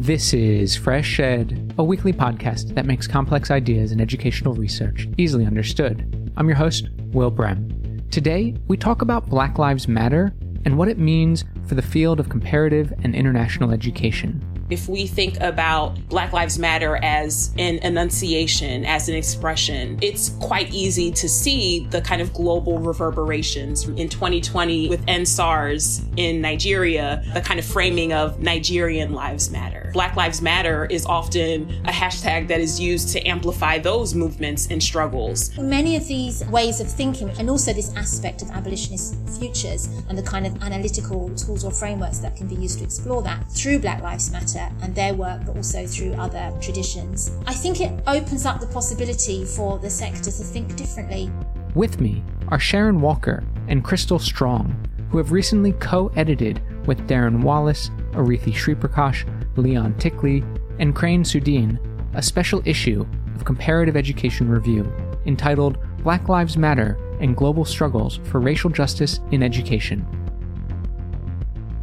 This is FreshEd, a weekly podcast that makes complex ideas and educational research easily understood. I'm your host, Will Brehm. Today, we talk about Black Lives Matter and what it means for the field of comparative and international education. If we think about Black Lives Matter as an enunciation, as an expression, it's quite easy to see the kind of global reverberations. In 2020, with EndSARS in Nigeria, the kind of framing of Nigerian lives matter. Black Lives Matter is often a hashtag that is used to amplify those movements and struggles. Many of these ways of thinking, and also this aspect of abolitionist futures and the kind of analytical tools or frameworks that can be used to explore that through Black Lives Matter and their work, but also through other traditions. I think it opens up the possibility for the sector to think differently. With me are Sharon Walker and Krystal Strong, who have recently co edited with Derron Wallace, Arathi Sriprakash, Leon Tikly, and Crain Soudien a special issue of Comparative Education Review entitled Black Lives Matter and Global Struggles for Racial Justice in Education.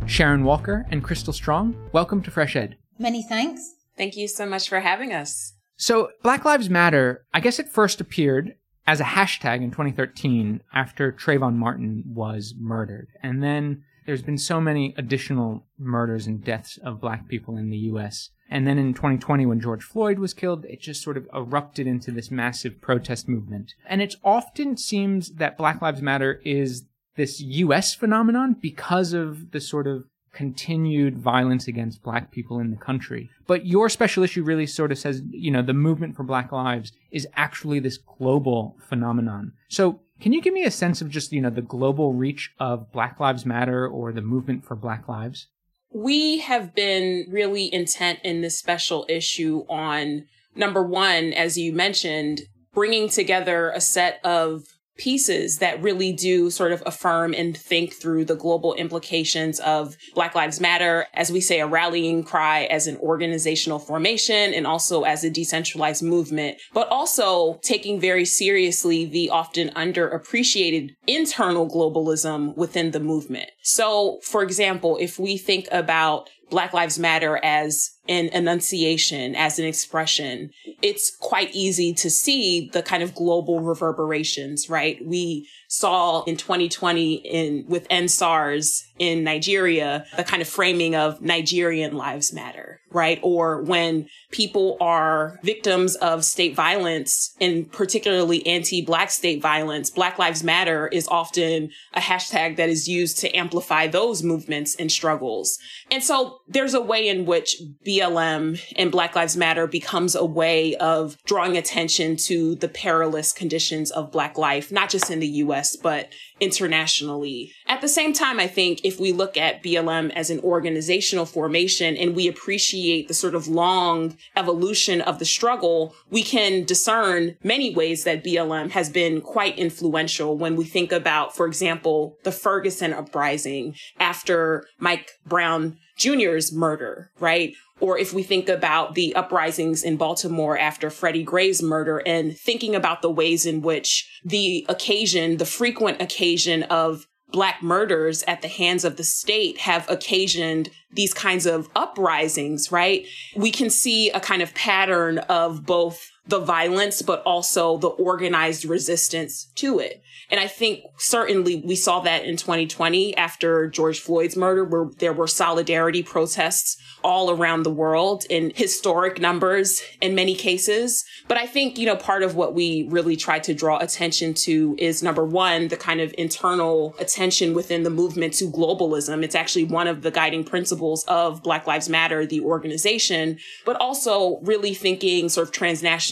Sharon Walker and Krystal Strong, welcome to FreshEd. Many thanks. Thank you so much for having us. So, Black Lives Matter, I guess it first appeared as a hashtag in 2013 after Trayvon Martin was murdered. And then there's been so many additional murders and deaths of black people in the US. And then in 2020, when George Floyd was killed, it just sort of erupted into this massive protest movement. And it often seems that Black Lives Matter is this US phenomenon because of the sort of continued violence against black people in the country. But your special issue really sort of says, you know, the movement for black lives is actually this global phenomenon. So can you give me a sense of just, you know, the global reach of Black Lives Matter or the movement for black lives? We have been really intent in this special issue on number one, as you mentioned, bringing together a set of pieces that really do sort of affirm and think through the global implications of Black Lives Matter, as we say, a rallying cry as an organizational formation and also as a decentralized movement, but also taking very seriously the often underappreciated internal globalism within the movement. So, for example, if we think about Black Lives Matter as an enunciation, as an expression, it's quite easy to see the kind of global reverberations, right? We saw in 2020 in with EndSARS in Nigeria, the kind of framing of Nigerian lives matter, right? Or when people are victims of state violence and particularly anti-black state violence, Black Lives Matter is often a hashtag that is used to amplify those movements and struggles. And so there's a way in which BLM and Black Lives Matter becomes a way of drawing attention to the perilous conditions of Black life, not just in the US, but internationally. At the same time, I think if we look at BLM as an organizational formation and we appreciate the sort of long evolution of the struggle, we can discern many ways that BLM has been quite influential when we think about, for example, the Ferguson uprising after Mike Brown Jr.'s murder, right? Or if we think about the uprisings in Baltimore after Freddie Gray's murder and thinking about the ways in which the occasion, the frequent occasion of black murders at the hands of the state have occasioned these kinds of uprisings, right? We can see a kind of pattern of both the violence, but also the organized resistance to it. And I think certainly we saw that in 2020 after George Floyd's murder, where there were solidarity protests all around the world in historic numbers in many cases. But I think, you know, part of what we really try to draw attention to is number one, the kind of internal attention within the movement to globalism. It's actually one of the guiding principles of Black Lives Matter, the organization, but also really thinking sort of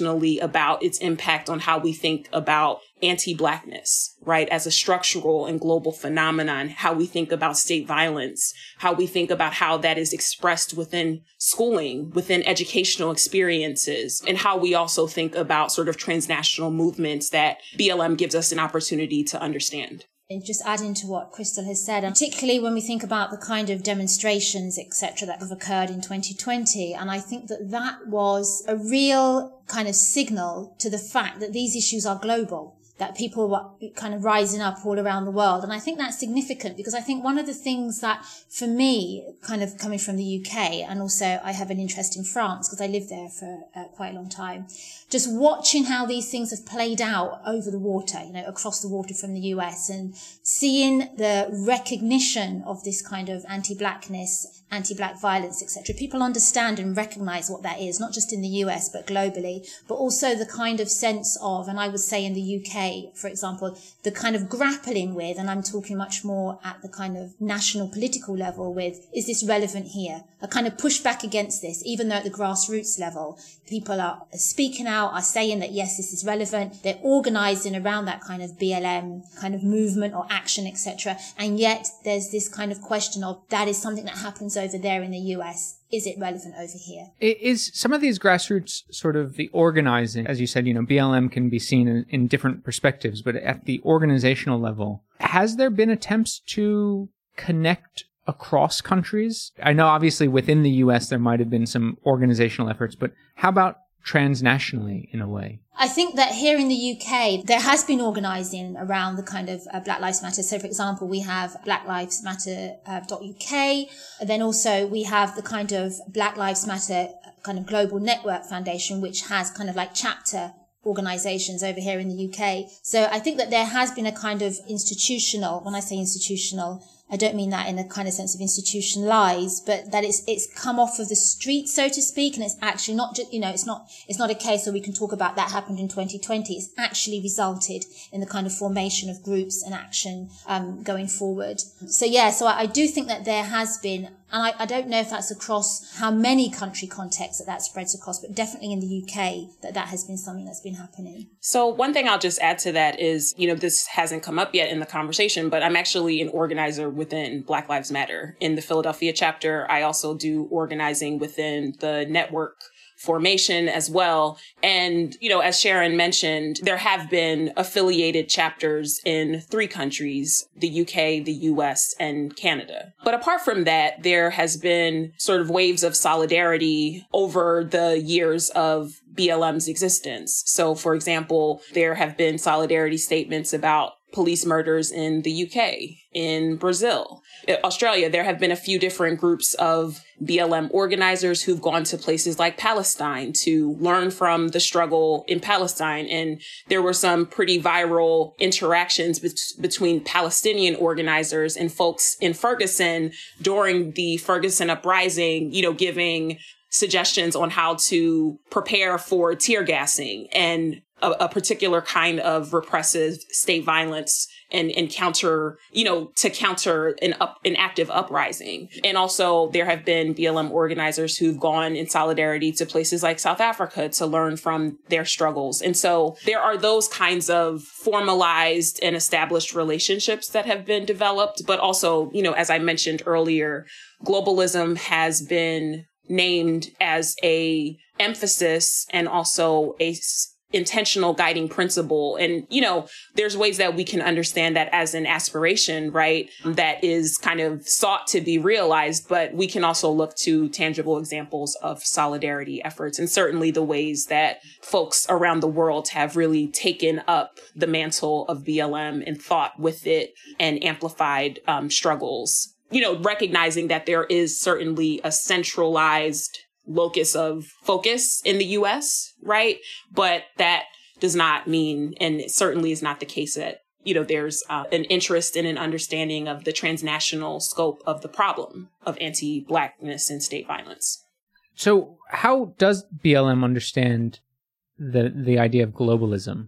transnationally about its impact on how we think about anti-blackness, right? As a structural and global phenomenon, how we think about state violence, how we think about how that is expressed within schooling, within educational experiences, and how we also think about sort of transnational movements that BLM gives us an opportunity to understand. And just adding to what Krystal has said, particularly when we think about the kind of demonstrations, etc., that have occurred in 2020. And I think that that was a real kind of signal to the fact that these issues are global that people are kind of rising up all around the world. And I think that's significant because I think one of the things that for me, kind of coming from the UK, and also I have an interest in France because I lived there for uh, quite a long time, just watching how these things have played out over the water, you know, across the water from the US and seeing the recognition of this kind of anti-blackness anti-black violence, etc. People understand and recognize what that is, not just in the US, but globally, but also the kind of sense of, and I would say in the UK, for example, the kind of grappling with, and I'm talking much more at the kind of national political level with, is this relevant here? A kind of pushback against this, even though at the grassroots level, people are speaking out, are saying that yes, this is relevant. They're organizing around that kind of BLM kind of movement or action, etc. And yet there's this kind of question of that is something that happens over there in the US. Is it relevant over here? Is some of these grassroots sort of the organizing, as you said, you know, BLM can be seen in, in different perspectives, but at the organizational level, has there been attempts to connect across countries? I know obviously within the US there might have been some organizational efforts, but how about transnationally in a way? I think that here in the UK, there has been organising around the kind of uh, Black Lives Matter. So, for example, we have Black Lives Matter.uk. Uh, then also we have the kind of Black Lives Matter uh, kind of global network foundation, which has kind of like chapter organizations over here in the UK. So I think that there has been a kind of institutional, when I say institutional, I don't mean that in a kind of sense of institutionalized, but that it's it's come off of the street, so to speak, and it's actually not just you know it's not it's not a case where we can talk about that happened in 2020. It's actually resulted in the kind of formation of groups and action um, going forward. So yeah, so I, I do think that there has been and I, I, don't know if that's across how many country contexts that that spreads across, but definitely in the UK that that has been something that's been happening. So one thing I'll just add to that is, you know, this hasn't come up yet in the conversation, but I'm actually an organizer within Black Lives Matter in the Philadelphia chapter. I also do organizing within the network formation as well. And, you know, as Sharon mentioned, there have been affiliated chapters in three countries, the UK, the US, and Canada. But apart from that, there has been sort of waves of solidarity over the years of BLM's existence. So, for example, there have been solidarity statements about police murders in the UK, in Brazil, uh, Australia. There have been a few different groups of BLM organizers who've gone to places like Palestine to learn from the struggle in Palestine. And there were some pretty viral interactions be- between Palestinian organizers and folks in Ferguson during the Ferguson uprising, you know, giving suggestions on how to prepare for tear gassing and a, a particular kind of repressive state violence and, and counter, you know, to counter an up, an active uprising. And also there have been BLM organizers who've gone in solidarity to places like South Africa to learn from their struggles. And so there are those kinds of formalized and established relationships that have been developed. But also, you know, as I mentioned earlier, globalism has been named as a emphasis and also a intentional guiding principle. And, you know, there's ways that we can understand that as an aspiration, right? That is kind of sought to be realized, but we can also look to tangible examples of solidarity efforts and certainly the ways that folks around the world have really taken up the mantle of BLM and thought with it and amplified um, struggles. You know, recognizing that there is certainly a centralized locus of focus in the US, right? But that does not mean, and it certainly is not the case that, you know, there's uh, an interest in an understanding of the transnational scope of the problem of anti Blackness and state violence. So, how does BLM understand the, the idea of globalism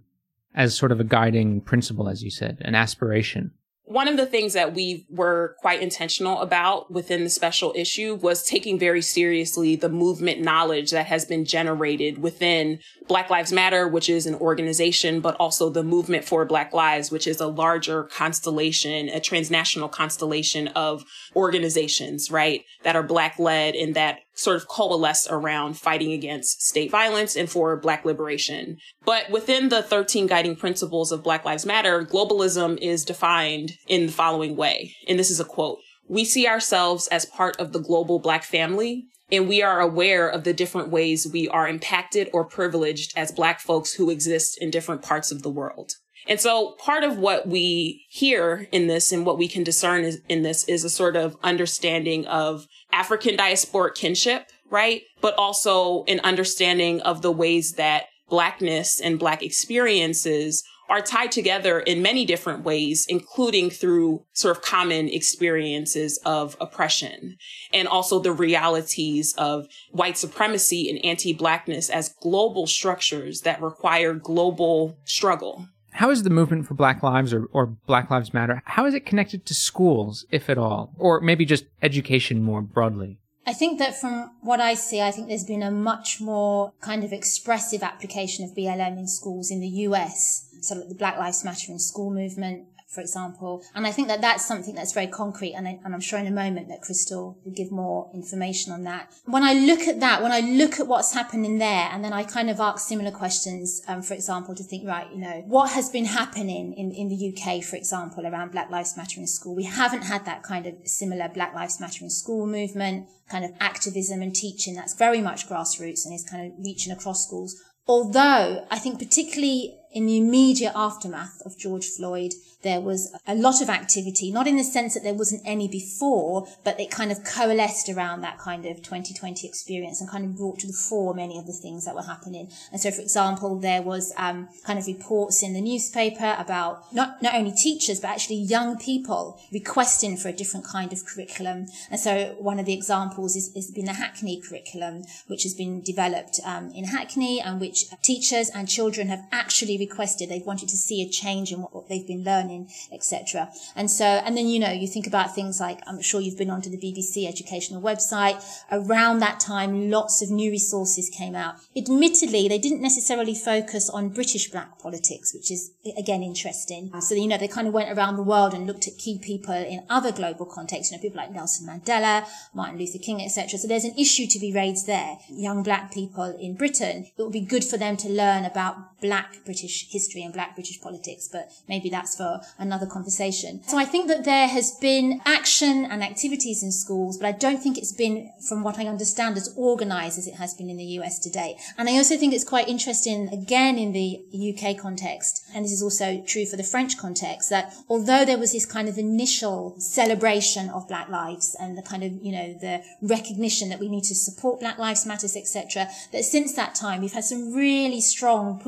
as sort of a guiding principle, as you said, an aspiration? One of the things that we were quite intentional about within the special issue was taking very seriously the movement knowledge that has been generated within Black Lives Matter, which is an organization, but also the Movement for Black Lives, which is a larger constellation, a transnational constellation of organizations, right, that are Black led and that sort of coalesce around fighting against state violence and for Black liberation. But within the 13 guiding principles of Black Lives Matter, globalism is defined in the following way. And this is a quote. We see ourselves as part of the global Black family, and we are aware of the different ways we are impacted or privileged as Black folks who exist in different parts of the world. And so part of what we hear in this and what we can discern is, in this is a sort of understanding of African diasporic kinship, right? But also an understanding of the ways that blackness and black experiences are tied together in many different ways, including through sort of common experiences of oppression and also the realities of white supremacy and anti-blackness as global structures that require global struggle. How is the movement for Black Lives or, or Black Lives Matter, how is it connected to schools, if at all? Or maybe just education more broadly? I think that from what I see, I think there's been a much more kind of expressive application of BLM in schools in the US. So like the Black Lives Matter in school movement, for example. And I think that that's something that's very concrete. And, I, and I'm sure in a moment that Krystal will give more information on that. When I look at that, when I look at what's happening there, and then I kind of ask similar questions, um, for example, to think, right, you know, what has been happening in, in the UK, for example, around Black Lives Matter in school? We haven't had that kind of similar Black Lives Matter in school movement, kind of activism and teaching that's very much grassroots and is kind of reaching across schools. Although I think particularly in the immediate aftermath of George Floyd, there was a lot of activity, not in the sense that there wasn't any before, but it kind of coalesced around that kind of 2020 experience and kind of brought to the fore many of the things that were happening. And so, for example, there was um, kind of reports in the newspaper about not, not only teachers, but actually young people requesting for a different kind of curriculum. And so one of the examples is, is been the Hackney curriculum, which has been developed um, in Hackney and which teachers and children have actually requested. They've wanted to see a change in what, what they've been learning, etc. And so, and then, you know, you think about things like, I'm sure you've been onto the BBC educational website. Around that time, lots of new resources came out. Admittedly, they didn't necessarily focus on British black politics, which is again interesting. So, you know, they kind of went around the world and looked at key people in other global contexts, you know, people like Nelson Mandela, Martin Luther King, etc. So there's an issue to be raised there. Young black people in Britain, it would be good for them to learn about black British history and black British politics, but maybe that's for another conversation. So I think that there has been action and activities in schools, but I don't think it's been, from what I understand, as organized as it has been in the US today. And I also think it's quite interesting, again, in the UK context, and this is also true for the French context, that although there was this kind of initial celebration of Black lives and the kind of, you know, the recognition that we need to support Black Lives Matters, etc., that since that time we've had some really strong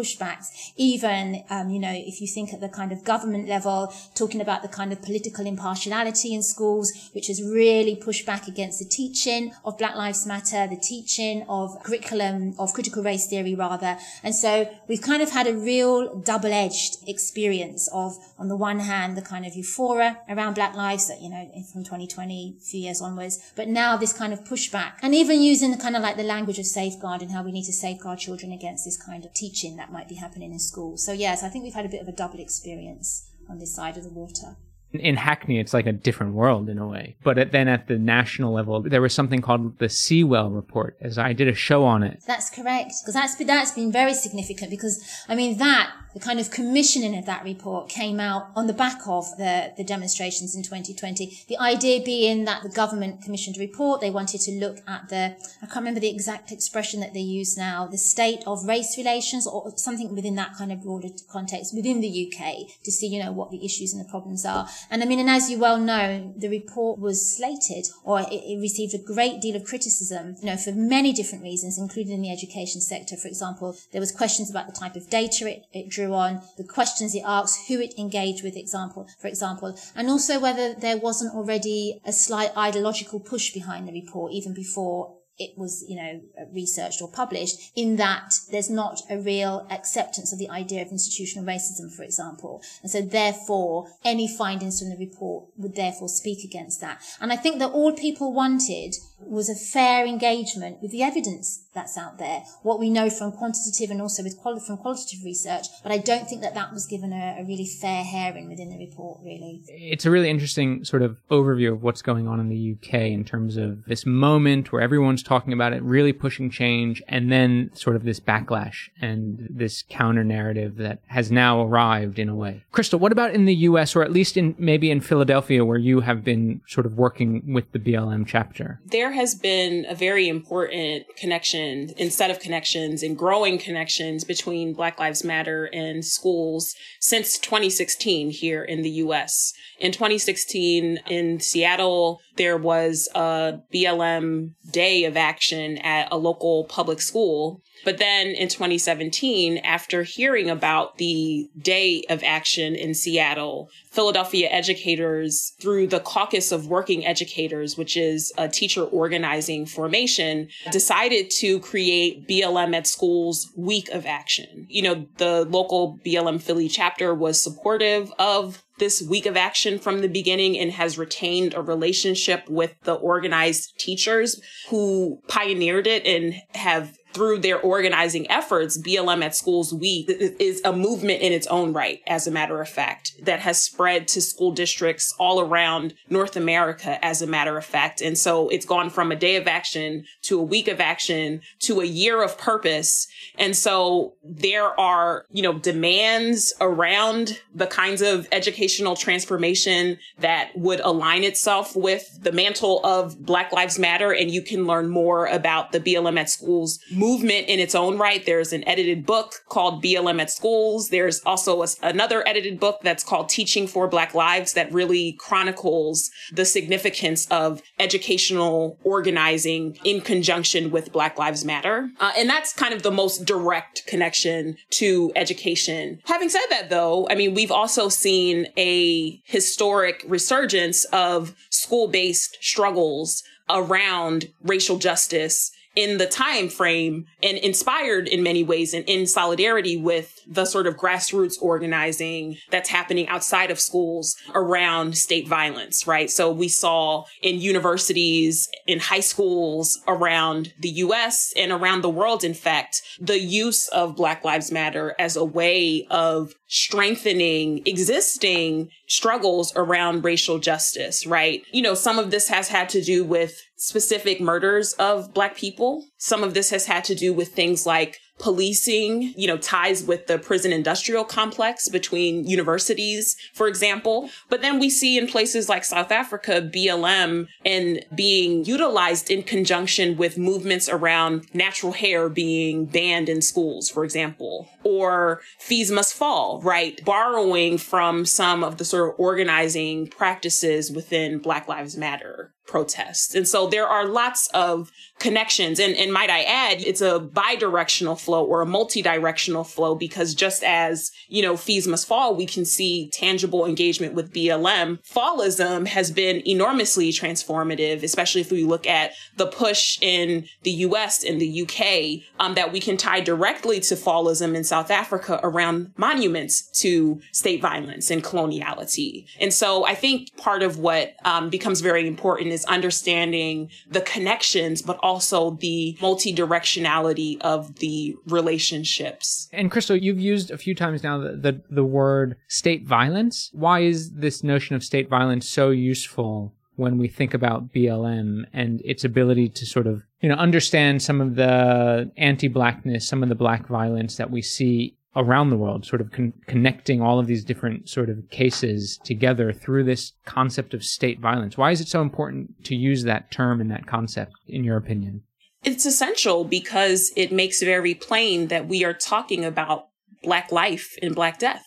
even, um, you know, if you think at the kind of government level, talking about the kind of political impartiality in schools, which has really pushed back against the teaching of Black Lives Matter, the teaching of curriculum, of critical race theory rather. And so we've kind of had a real double-edged experience of, on the one hand, the kind of euphoria around Black lives that, you know, from 2020, a few years onwards, but now this kind of pushback and even using the kind of like the language of safeguard and how we need to safeguard children against this kind of teaching that might be happening in school. So yes, I think we've had a bit of a double experience on this side of the water in Hackney, it's like a different world in a way. But then at the national level, there was something called the Sewell Report, as I did a show on it. That's correct, because that's that's been very significant. Because I mean, that the kind of commissioning of that report came out on the back of the the demonstrations in 2020. The idea being that the government commissioned a report. They wanted to look at the I can't remember the exact expression that they use now, the state of race relations or something within that kind of broader context within the UK to see, you know, what the issues and the problems are. And I mean, and as you well know, the report was slated or it, it, received a great deal of criticism, you know, for many different reasons, including in the education sector. For example, there was questions about the type of data it, it drew on, the questions it asks, who it engaged with, example, for example, and also whether there wasn't already a slight ideological push behind the report even before it was, you know, researched or published in that there's not a real acceptance of the idea of institutional racism, for example. And so therefore, any findings from the report would therefore speak against that. And I think that all people wanted was a fair engagement with the evidence that's out there, what we know from quantitative and also with quali- from qualitative research. But I don't think that that was given a, a, really fair hearing within the report, really. It's a really interesting sort of overview of what's going on in the UK in terms of this moment where everyone's talking about it, really pushing change, and then sort of this backlash and this counter narrative that has now arrived in a way. Krystal, what about in the US or at least in maybe in Philadelphia where you have been sort of working with the BLM chapter? There has been a very important connection instead of connections and growing connections between Black Lives Matter and schools since 2016 here in the US. In 2016 in Seattle, there was a BLM day of action at a local public school but then in 2017, after hearing about the day of action in Seattle, Philadelphia educators, through the Caucus of Working Educators, which is a teacher organizing formation, decided to create BLM at Schools Week of Action. You know, the local BLM Philly chapter was supportive of this week of action from the beginning and has retained a relationship with the organized teachers who pioneered it and have through their organizing efforts, BLM at Schools Week is a movement in its own right, as a matter of fact, that has spread to school districts all around North America, as a matter of fact. And so it's gone from a day of action to a week of action to a year of purpose. And so there are, you know, demands around the kinds of educational transformation that would align itself with the mantle of Black Lives Matter. And you can learn more about the BLM at Schools movement in its own right. There's an edited book called BLM at Schools. There's also a, another edited book that's called Teaching for Black Lives that really chronicles the significance of educational organizing in conjunction with Black Lives Matter. Uh, and that's kind of the most direct connection to education. Having said that, though, I mean, we've also seen a historic resurgence of school based struggles around racial justice in the time frame and inspired in many ways and in solidarity with the sort of grassroots organizing that's happening outside of schools around state violence, right? So we saw in universities, in high schools around the US and around the world, in fact, the use of Black Lives Matter as a way of strengthening existing struggles around racial justice, right? You know, some of this has had to do with specific murders of Black people. Some of this has had to do with things like policing, you know, ties with the prison industrial complex between universities, for example. But then we see in places like South Africa, BLM and being utilized in conjunction with movements around natural hair being banned in schools, for example, or fees must fall, right? Borrowing from some of the sort of organizing practices within Black Lives Matter protests. And so there are lots of connections. And, and might I add, it's a bi-directional flow or a multi-directional flow because just as, you know, fees must fall, we can see tangible engagement with BLM. Fallism has been enormously transformative, especially if we look at the push in the US and the UK um, that we can tie directly to fallism in South Africa around monuments to state violence and coloniality. And so I think part of what um, becomes very important understanding the connections, but also the multi-directionality of the relationships. And Krystal, you've used a few times now the, the, the word state violence. Why is this notion of state violence so useful when we think about BLM and its ability to sort of, you know, understand some of the anti-blackness, some of the black violence that we see around the world, sort of con- connecting all of these different sort of cases together through this concept of state violence. Why is it so important to use that term and that concept, in your opinion? It's essential because it makes very plain that we are talking about Black life and Black death.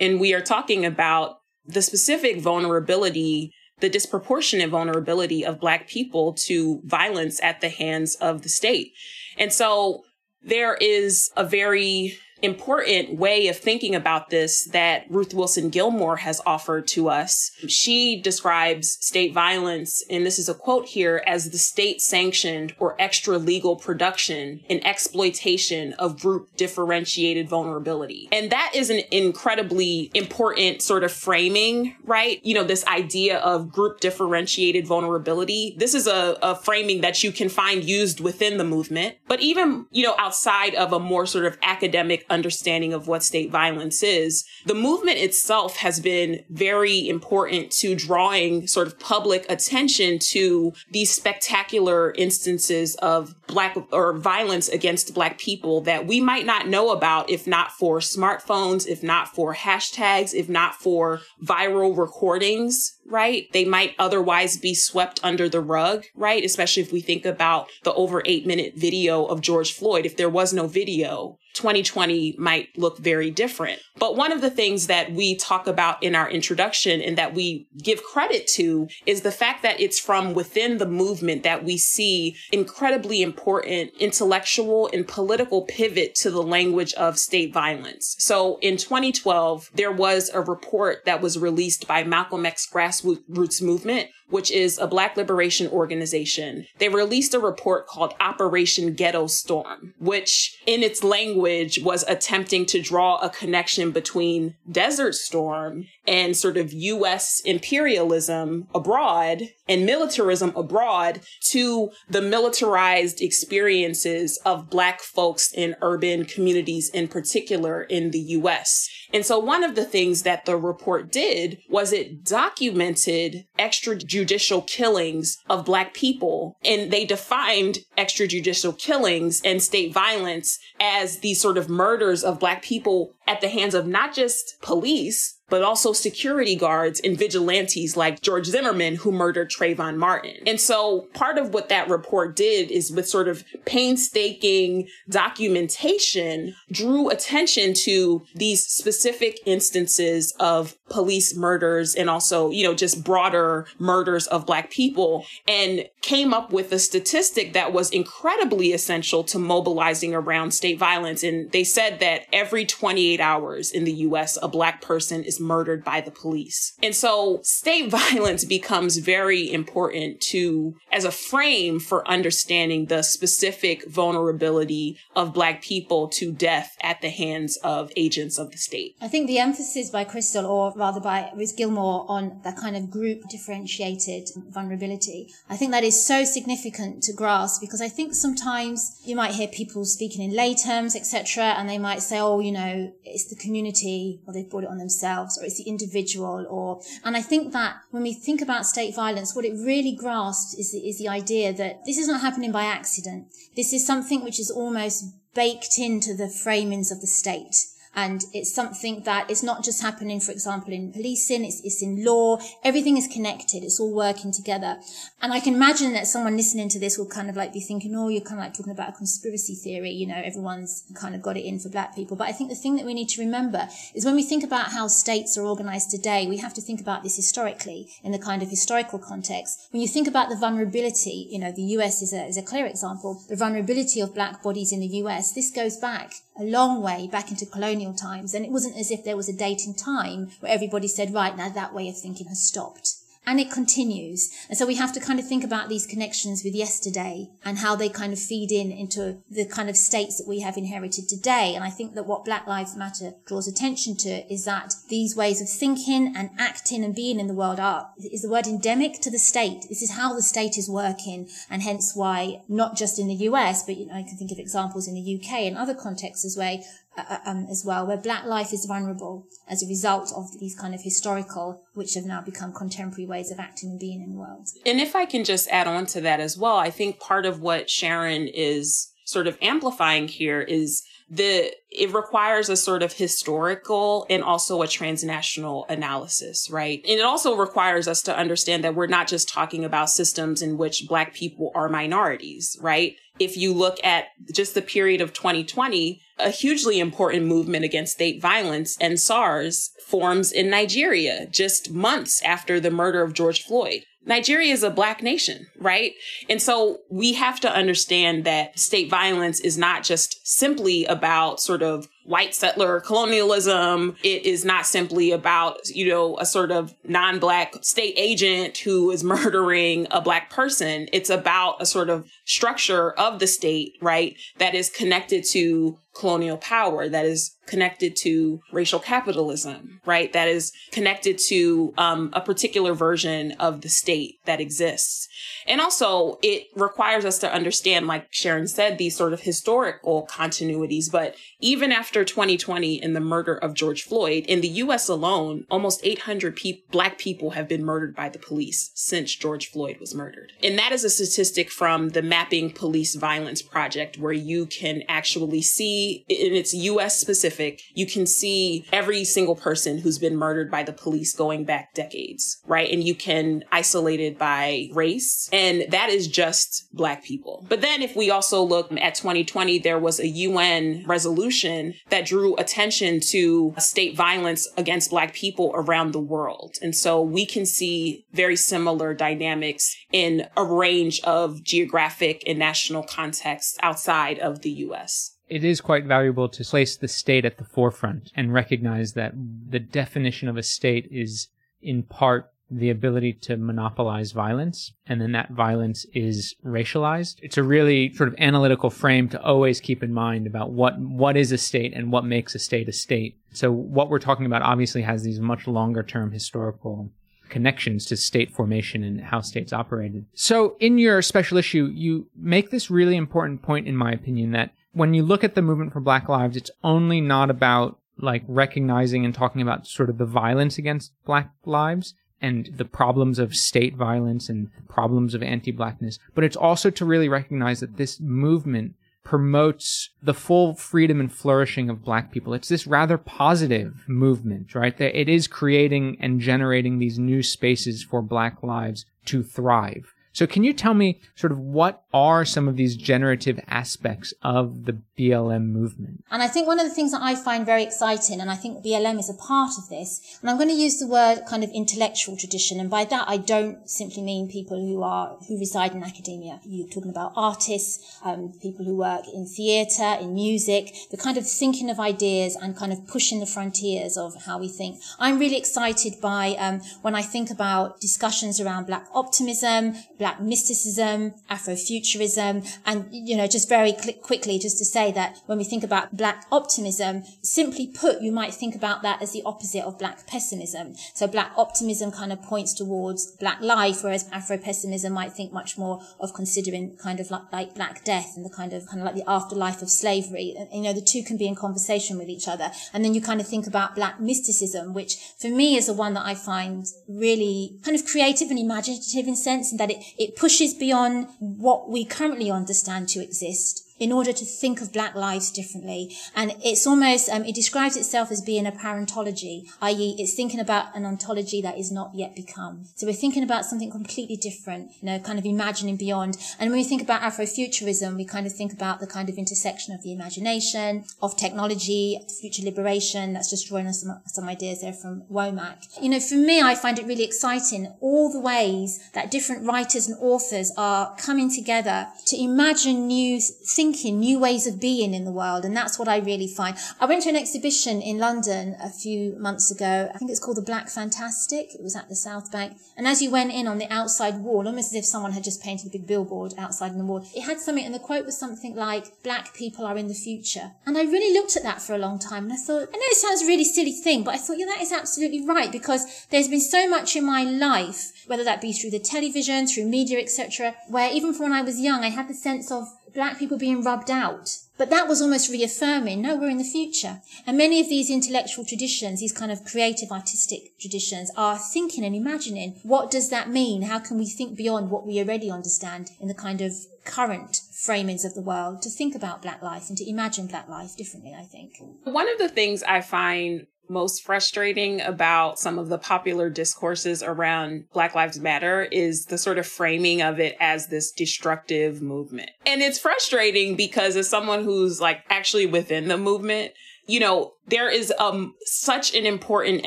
And we are talking about the specific vulnerability, the disproportionate vulnerability of Black people to violence at the hands of the state. And so there is a very important way of thinking about this that Ruth Wilson Gilmore has offered to us. She describes state violence, and this is a quote here, as the state sanctioned or extra legal production and exploitation of group differentiated vulnerability. And that is an incredibly important sort of framing, right? You know, this idea of group differentiated vulnerability. This is a, a framing that you can find used within the movement, but even, you know, outside of a more sort of academic understanding of what state violence is. The movement itself has been very important to drawing sort of public attention to these spectacular instances of black or violence against black people that we might not know about if not for smartphones, if not for hashtags, if not for viral recordings right? They might otherwise be swept under the rug, right? Especially if we think about the over eight minute video of George Floyd. If there was no video, 2020 might look very different. But one of the things that we talk about in our introduction and that we give credit to is the fact that it's from within the movement that we see incredibly important intellectual and political pivot to the language of state violence. So in 2012, there was a report that was released by Malcolm X Grassroots Movement, which is a Black liberation organization. They released a report called Operation Ghetto Storm, which in its language was attempting to draw a connection between Desert Storm and sort of US imperialism abroad and militarism abroad to the militarized experiences of Black folks in urban communities, in particular in the US. And so one of the things that the report did was it documented extrajudicial killings of Black people. And they defined extrajudicial killings and state violence as these sort of murders of Black people at the hands of not just police, but also security guards and vigilantes like George Zimmerman, who murdered Trayvon Martin. And so part of what that report did is with sort of painstaking documentation, drew attention to these specific instances of police murders and also, you know, just broader murders of Black people and came up with a statistic that was incredibly essential to mobilizing around state violence. And they said that every 28 hours in the US, a Black person is murdered by the police. And so state violence becomes very important to as a frame for understanding the specific vulnerability of black people to death at the hands of agents of the state. I think the emphasis by Krystal or rather by Ruth Gilmore on that kind of group differentiated vulnerability, I think that is so significant to grasp because I think sometimes you might hear people speaking in lay terms, etc., and they might say, "Oh, you know, it's the community, or they've brought it on themselves." or it's the individual or, and I think that when we think about state violence, what it really grasps is is the idea that this is not happening by accident. This is something which is almost baked into the framings of the state. And it's something that is not just happening, for example, in policing, it's, it's in law. Everything is connected. It's all working together. And I can imagine that someone listening to this will kind of like be thinking, oh, you're kind of like talking about a conspiracy theory. You know, everyone's kind of got it in for black people. But I think the thing that we need to remember is when we think about how states are organized today, we have to think about this historically in the kind of historical context. When you think about the vulnerability, you know, the US is a, is a clear example, the vulnerability of black bodies in the US, this goes back a long way back into colonial times. And it wasn't as if there was a date in time where everybody said, right, now that way of thinking has stopped and it continues. And so we have to kind of think about these connections with yesterday and how they kind of feed in into the kind of states that we have inherited today. And I think that what Black Lives Matter draws attention to is that these ways of thinking and acting and being in the world are, is the word endemic to the state. This is how the state is working. And hence why not just in the US, but you know, I can think of examples in the UK and other contexts as well, uh, uh, um, as well, where black life is vulnerable as a result of these kind of historical, which have now become contemporary ways of acting and being in the world. And if I can just add on to that as well, I think part of what Sharon is sort of amplifying here is the it requires a sort of historical and also a transnational analysis, right? And it also requires us to understand that we're not just talking about systems in which black people are minorities, right? If you look at just the period of 2020, a hugely important movement against state violence EndSARS forms in Nigeria just months after the murder of George Floyd. Nigeria is a black nation, right? And so we have to understand that state violence is not just simply about sort of white settler colonialism. It is not simply about, you know, a sort of non-black state agent who is murdering a black person. It's about a sort of structure of the state, right? That is connected to colonial power that is connected to racial capitalism, right? That is connected to um, a particular version of the state that exists. And also, it requires us to understand, like Sharon said, these sort of historical continuities. But even after 2020 and the murder of George Floyd, in the US alone, almost 800 pe- Black people have been murdered by the police since George Floyd was murdered. And that is a statistic from the Mapping Police Violence Project, where you can actually see and it's US specific, you can see every single person who's been murdered by the police going back decades, right? And you can isolate it by race. And that is just black people. But then if we also look at 2020, there was a UN resolution that drew attention to state violence against black people around the world. And so we can see very similar dynamics in a range of geographic and national contexts outside of the US it is quite valuable to place the state at the forefront and recognize that the definition of a state is in part the ability to monopolize violence and then that violence is racialized. It's a really sort of analytical frame to always keep in mind about what what is a state and what makes a state a state. So what we're talking about obviously has these much longer term historical connections to state formation and how states operated. So in your special issue, you make this really important point, in my opinion, that when you look at the movement for Black Lives, it's only not about like recognizing and talking about sort of the violence against Black lives and the problems of state violence and problems of anti-blackness, but it's also to really recognize that this movement promotes the full freedom and flourishing of black people. It's this rather positive movement, right? That it is creating and generating these new spaces for black lives to thrive. So can you tell me sort of what are some of these generative aspects of the BLM movement? And I think one of the things that I find very exciting, and I think BLM is a part of this, and I'm going to use the word kind of intellectual tradition, and by that I don't simply mean people who are who reside in academia. You're talking about artists, um, people who work in theatre, in music, the kind of thinking of ideas and kind of pushing the frontiers of how we think. I'm really excited by um, when I think about discussions around black optimism, black mysticism, Afrofuturism, and, you know, just very quickly, just to say that when we think about black optimism, simply put, you might think about that as the opposite of black pessimism. So black optimism kind of points towards black life, whereas Afro-pessimism might think much more of considering kind of like, like black death and the kind of, kind of like the afterlife of slavery. And, you know, the two can be in conversation with each other. And then you kind of think about black mysticism, which for me is the one that I find really kind of creative and imaginative in sense, in that it, it pushes beyond what we currently understand to exist in order to think of black lives differently. And it's almost, um, it describes itself as being a paraontology, i.e. it's thinking about an ontology that is not yet become. So we're thinking about something completely different, you know, kind of imagining beyond. And when we think about Afrofuturism, we kind of think about the kind of intersection of the imagination, of technology, future liberation. That's just drawing us some, some ideas there from Womack. You know, for me, I find it really exciting all the ways that different writers and authors are coming together to imagine new things thinking, new ways of being in the world. And that's what I really find. I went to an exhibition in London a few months ago. I think it's called The Black Fantastic. It was at the South Bank. And as you went in on the outside wall, almost as if someone had just painted a big billboard outside on the wall, it had something, and the quote was something like, black people are in the future. And I really looked at that for a long time and I thought, I know it sounds a really silly thing, but I thought, yeah, that is absolutely right because there's been so much in my life, whether that be through the television, through media, etc., where even from when I was young, I had the sense of black people being rubbed out. But that was almost reaffirming, no, we're in the future. And many of these intellectual traditions, these kind of creative artistic traditions are thinking and imagining, what does that mean? How can we think beyond what we already understand in the kind of current framings of the world to think about black life and to imagine black life differently, I think. One of the things I find most frustrating about some of the popular discourses around Black Lives Matter is the sort of framing of it as this destructive movement. And it's frustrating because as someone who's like actually within the movement, you know, there is um such an important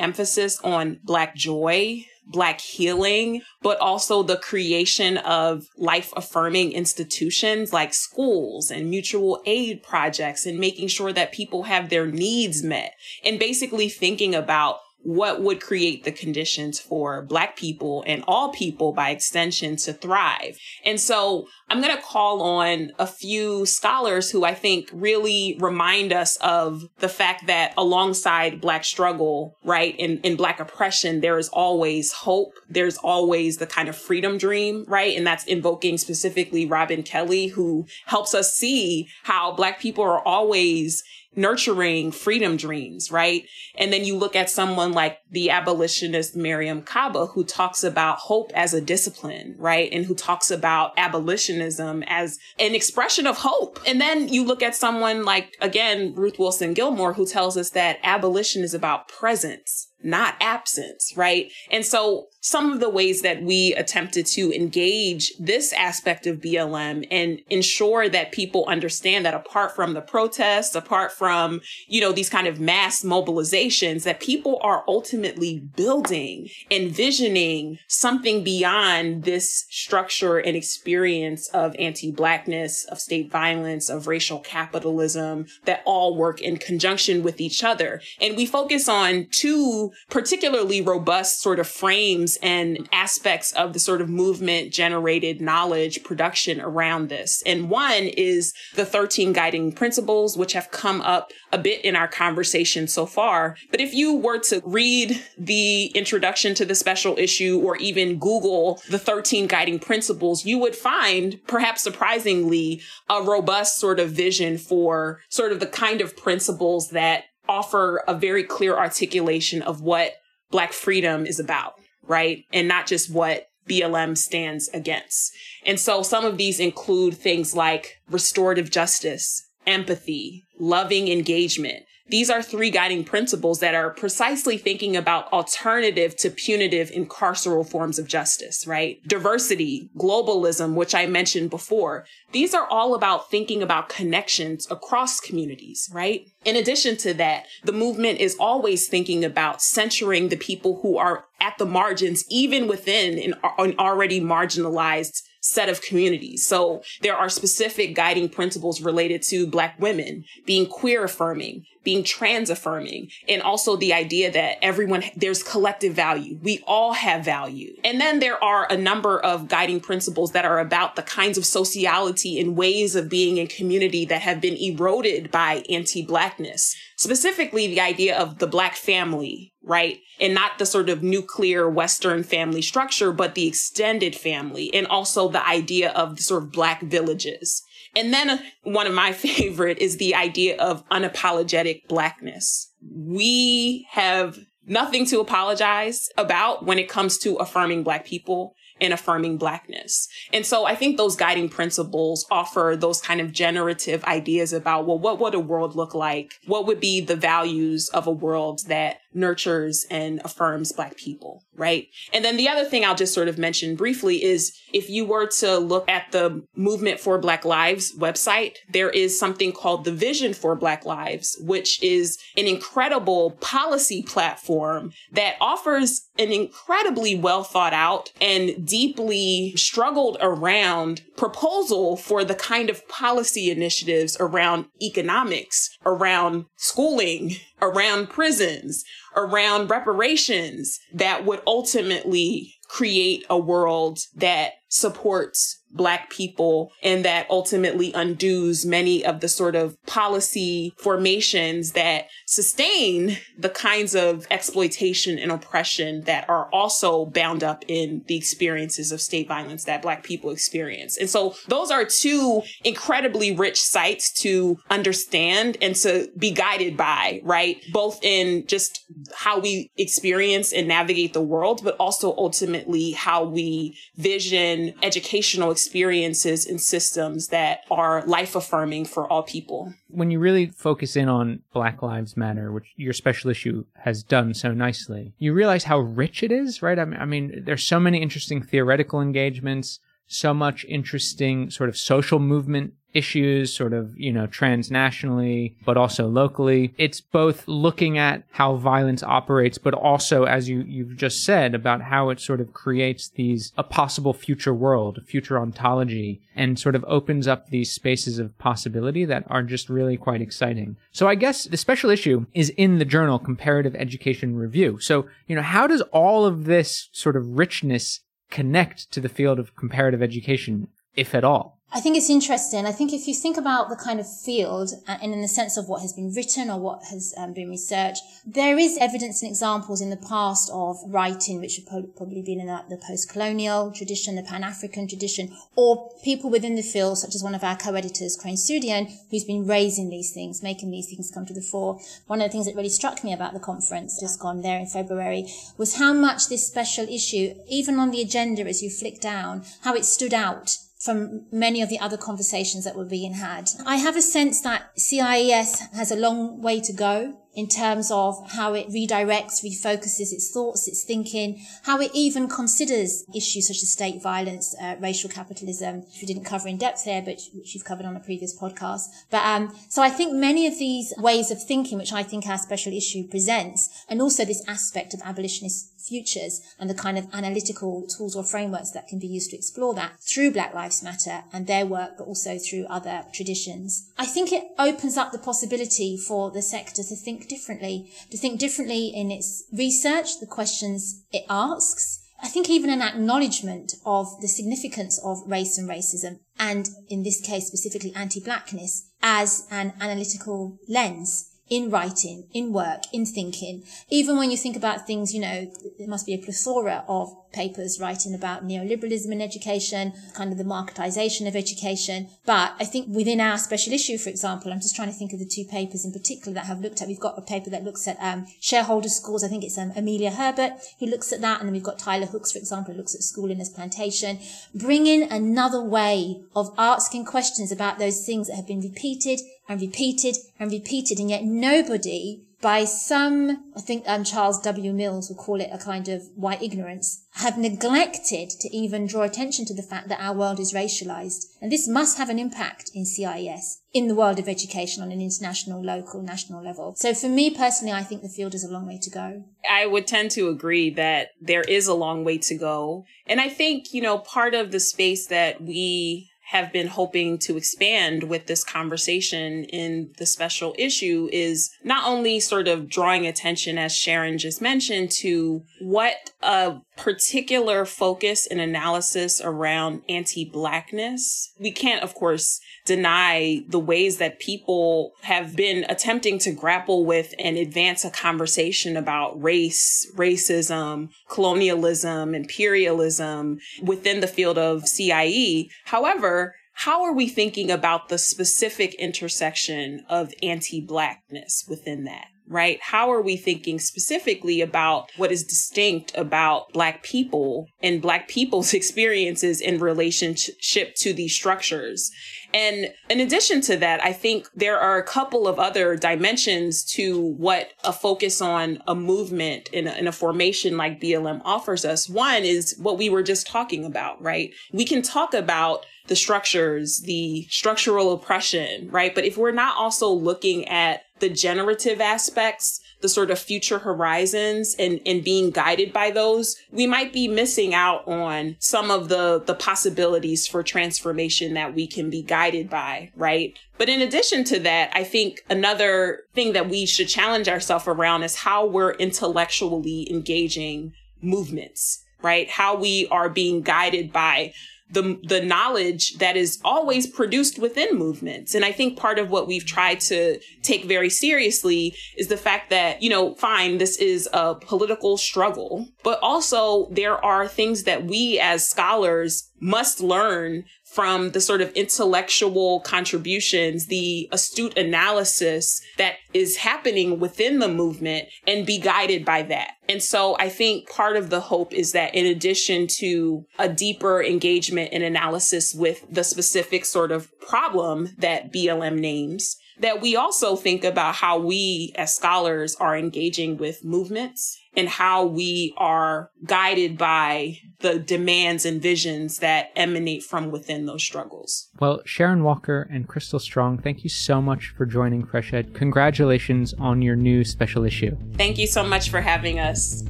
emphasis on black joy Black healing, but also the creation of life affirming institutions like schools and mutual aid projects and making sure that people have their needs met and basically thinking about what would create the conditions for Black people and all people by extension to thrive. And so I'm going to call on a few scholars who I think really remind us of the fact that alongside Black struggle, right, in, in Black oppression, there is always hope. There's always the kind of freedom dream, right? And that's invoking specifically Robin Kelley, who helps us see how Black people are always nurturing freedom dreams, right? And then you look at someone like the abolitionist Mariame Kaba, who talks about hope as a discipline, right? And who talks about abolitionism as an expression of hope. And then you look at someone like, again, Ruth Wilson Gilmore, who tells us that abolition is about presence not absence, right? And so some of the ways that we attempted to engage this aspect of BLM and ensure that people understand that apart from the protests, apart from, you know, these kind of mass mobilizations, that people are ultimately building, envisioning something beyond this structure and experience of anti-blackness, of state violence, of racial capitalism that all work in conjunction with each other. And we focus on two particularly robust sort of frames and aspects of the sort of movement generated knowledge production around this. And one is the 13 guiding principles, which have come up a bit in our conversation so far. But if you were to read the introduction to the special issue or even Google the 13 guiding principles, you would find, perhaps surprisingly, a robust sort of vision for sort of the kind of principles that offer a very clear articulation of what Black freedom is about, right? And not just what BLM stands against. And so some of these include things like restorative justice, empathy, loving engagement, these are three guiding principles that are precisely thinking about alternative to punitive and carceral forms of justice, right? Diversity, globalism, which I mentioned before. These are all about thinking about connections across communities, right? In addition to that, the movement is always thinking about centering the people who are at the margins, even within an, an already marginalized set of communities. So there are specific guiding principles related to Black women being queer affirming, being trans affirming, and also the idea that everyone, there's collective value. We all have value. And then there are a number of guiding principles that are about the kinds of sociality and ways of being in community that have been eroded by anti-Blackness. Specifically, the idea of the Black family, right? And not the sort of nuclear Western family structure, but the extended family, and also the idea of the sort of Black villages. And then one of my favorite is the idea of unapologetic blackness. We have nothing to apologize about when it comes to affirming black people and affirming blackness. And so I think those guiding principles offer those kind of generative ideas about, well, what would a world look like? What would be the values of a world that nurtures and affirms black people? Right. And then the other thing I'll just sort of mention briefly is if you were to look at the Movement for Black Lives website, there is something called the Vision for Black Lives, which is an incredible policy platform that offers an incredibly well thought out and deeply struggled around proposal for the kind of policy initiatives around economics, around schooling, around prisons, around reparations that would ultimately create a world that supports Black people and that ultimately undoes many of the sort of policy formations that sustain the kinds of exploitation and oppression that are also bound up in the experiences of state violence that Black people experience. And so those are two incredibly rich sites to understand and to be guided by, right? Both in just how we experience and navigate the world, but also ultimately how we vision educational experiences and systems that are life affirming for all people. When you really focus in on Black Lives Matter, which your special issue has done so nicely, you realize how rich it is, right? I mean, I mean there's so many interesting theoretical engagements, so much interesting sort of social movement issues, sort of, you know, transnationally, but also locally. It's both looking at how violence operates, but also, as you, you've just said, about how it sort of creates these, a possible future world, future ontology, and sort of opens up these spaces of possibility that are just really quite exciting. So I guess the special issue is in the journal Comparative Education Review. So, you know, how does all of this sort of richness connect to the field of comparative education, if at all? I think it's interesting. I think if you think about the kind of field uh, and in the sense of what has been written or what has um, been researched, there is evidence and examples in the past of writing which have probably been in the post-colonial tradition, the Pan-African tradition, or people within the field, such as one of our co-editors, Crain Soudien, who's been raising these things, making these things come to the fore. One of the things that really struck me about the conference just gone there in February was how much this special issue, even on the agenda as you flick down, how it stood out from many of the other conversations that were being had. I have a sense that CIES has a long way to go in terms of how it redirects, refocuses its thoughts, its thinking, how it even considers issues such as state violence, uh, racial capitalism, which we didn't cover in depth here, but which you've covered on a previous podcast. But um, so I think many of these ways of thinking, which I think our special issue presents, and also this aspect of abolitionist futures and the kind of analytical tools or frameworks that can be used to explore that through Black Lives Matter and their work, but also through other traditions. I think it opens up the possibility for the sector to think differently, to think differently in its research, the questions it asks, I think even an acknowledgement of the significance of race and racism, and in this case specifically anti-blackness, as an analytical lens in writing, in work, in thinking. Even when you think about things, you know, there must be a plethora of papers writing about neoliberalism in education, kind of the marketization of education. But I think within our special issue, for example, I'm just trying to think of the two papers in particular that have looked at. We've got a paper that looks at um, shareholder schools. I think it's um, Amelia Herbert who looks at that. And then we've got Tyler Hooks, for example, who looks at schooling as plantation. Bring in another way of asking questions about those things that have been repeated and repeated and repeated. And yet nobody by some, I think um, Charles W. Mills would call it a kind of white ignorance, have neglected to even draw attention to the fact that our world is racialized. And this must have an impact in CIS, in the world of education on an international, local, national level. So for me personally, I think the field is a long way to go. I would tend to agree that there is a long way to go. And I think, you know, part of the space that we have been hoping to expand with this conversation in the special issue is not only sort of drawing attention, as Sharon just mentioned, to what a particular focus and analysis around anti-blackness. We can't, of course, deny the ways that people have been attempting to grapple with and advance a conversation about race, racism, colonialism, imperialism within the field of CIE. However, how are we thinking about the specific intersection of anti-blackness within that? Right? How are we thinking specifically about what is distinct about Black people and Black people's experiences in relationship to these structures? And in addition to that, I think there are a couple of other dimensions to what a focus on a movement in a, a formation like BLM offers us. One is what we were just talking about, right? We can talk about the structures, the structural oppression, right? But if we're not also looking at the generative aspects, the sort of future horizons and, and being guided by those, we might be missing out on some of the, the possibilities for transformation that we can be guided by, right? But in addition to that, I think another thing that we should challenge ourselves around is how we're intellectually engaging movements, right? How we are being guided by the the knowledge that is always produced within movements. And i think part of what we've tried to take very seriously is the fact that you know fine this is a political struggle but also there are things that we as scholars must learn from the sort of intellectual contributions, the astute analysis that is happening within the movement and be guided by that. And so I think part of the hope is that in addition to a deeper engagement and analysis with the specific sort of problem that BLM names, that we also think about how we as scholars are engaging with movements and how we are guided by the demands and visions that emanate from within those struggles. Well, Sharon Walker and Krystal Strong, thank you so much for joining FreshEd. Congratulations on your new special issue. Thank you so much for having us.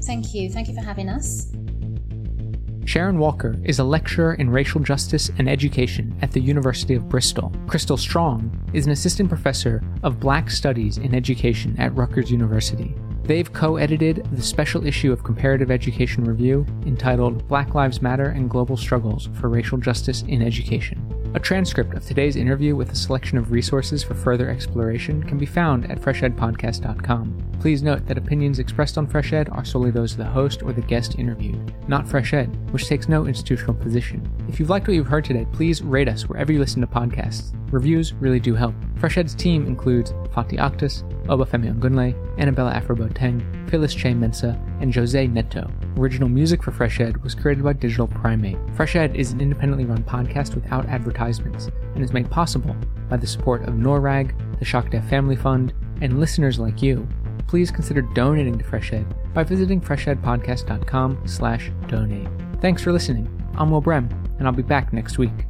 Thank you. Thank you for having us. Sharon Walker is a lecturer in racial justice and education at the University of Bristol. Krystal Strong is an assistant professor of Black Studies in Education at Rutgers University. They've co edited the special issue of Comparative Education Review entitled Black Lives Matter and Global Struggles for Racial Justice in Education. A transcript of today's interview with a selection of resources for further exploration can be found at freshedpodcast.com. Please note that opinions expressed on FreshEd are solely those of the host or the guest interviewed, not FreshEd, which takes no institutional position. If you've liked what you've heard today, please rate us wherever you listen to podcasts. Reviews really do help. FreshEd's team includes Fatih Akhtas, Obafemi Ongunle, Annabella Afro-Boateng, Phyllis Che Mensa, and Jose Neto. Original music for FreshEd was created by Digital Primate. FreshEd is an independently run podcast without advertisements and is made possible by the support of NORAG, the Shock Deaf Family Fund, and listeners like you. Please consider donating to FreshEd by visiting freshedpodcast.com slash donate. Thanks for listening. I'm Will Brehm, and I'll be back next week.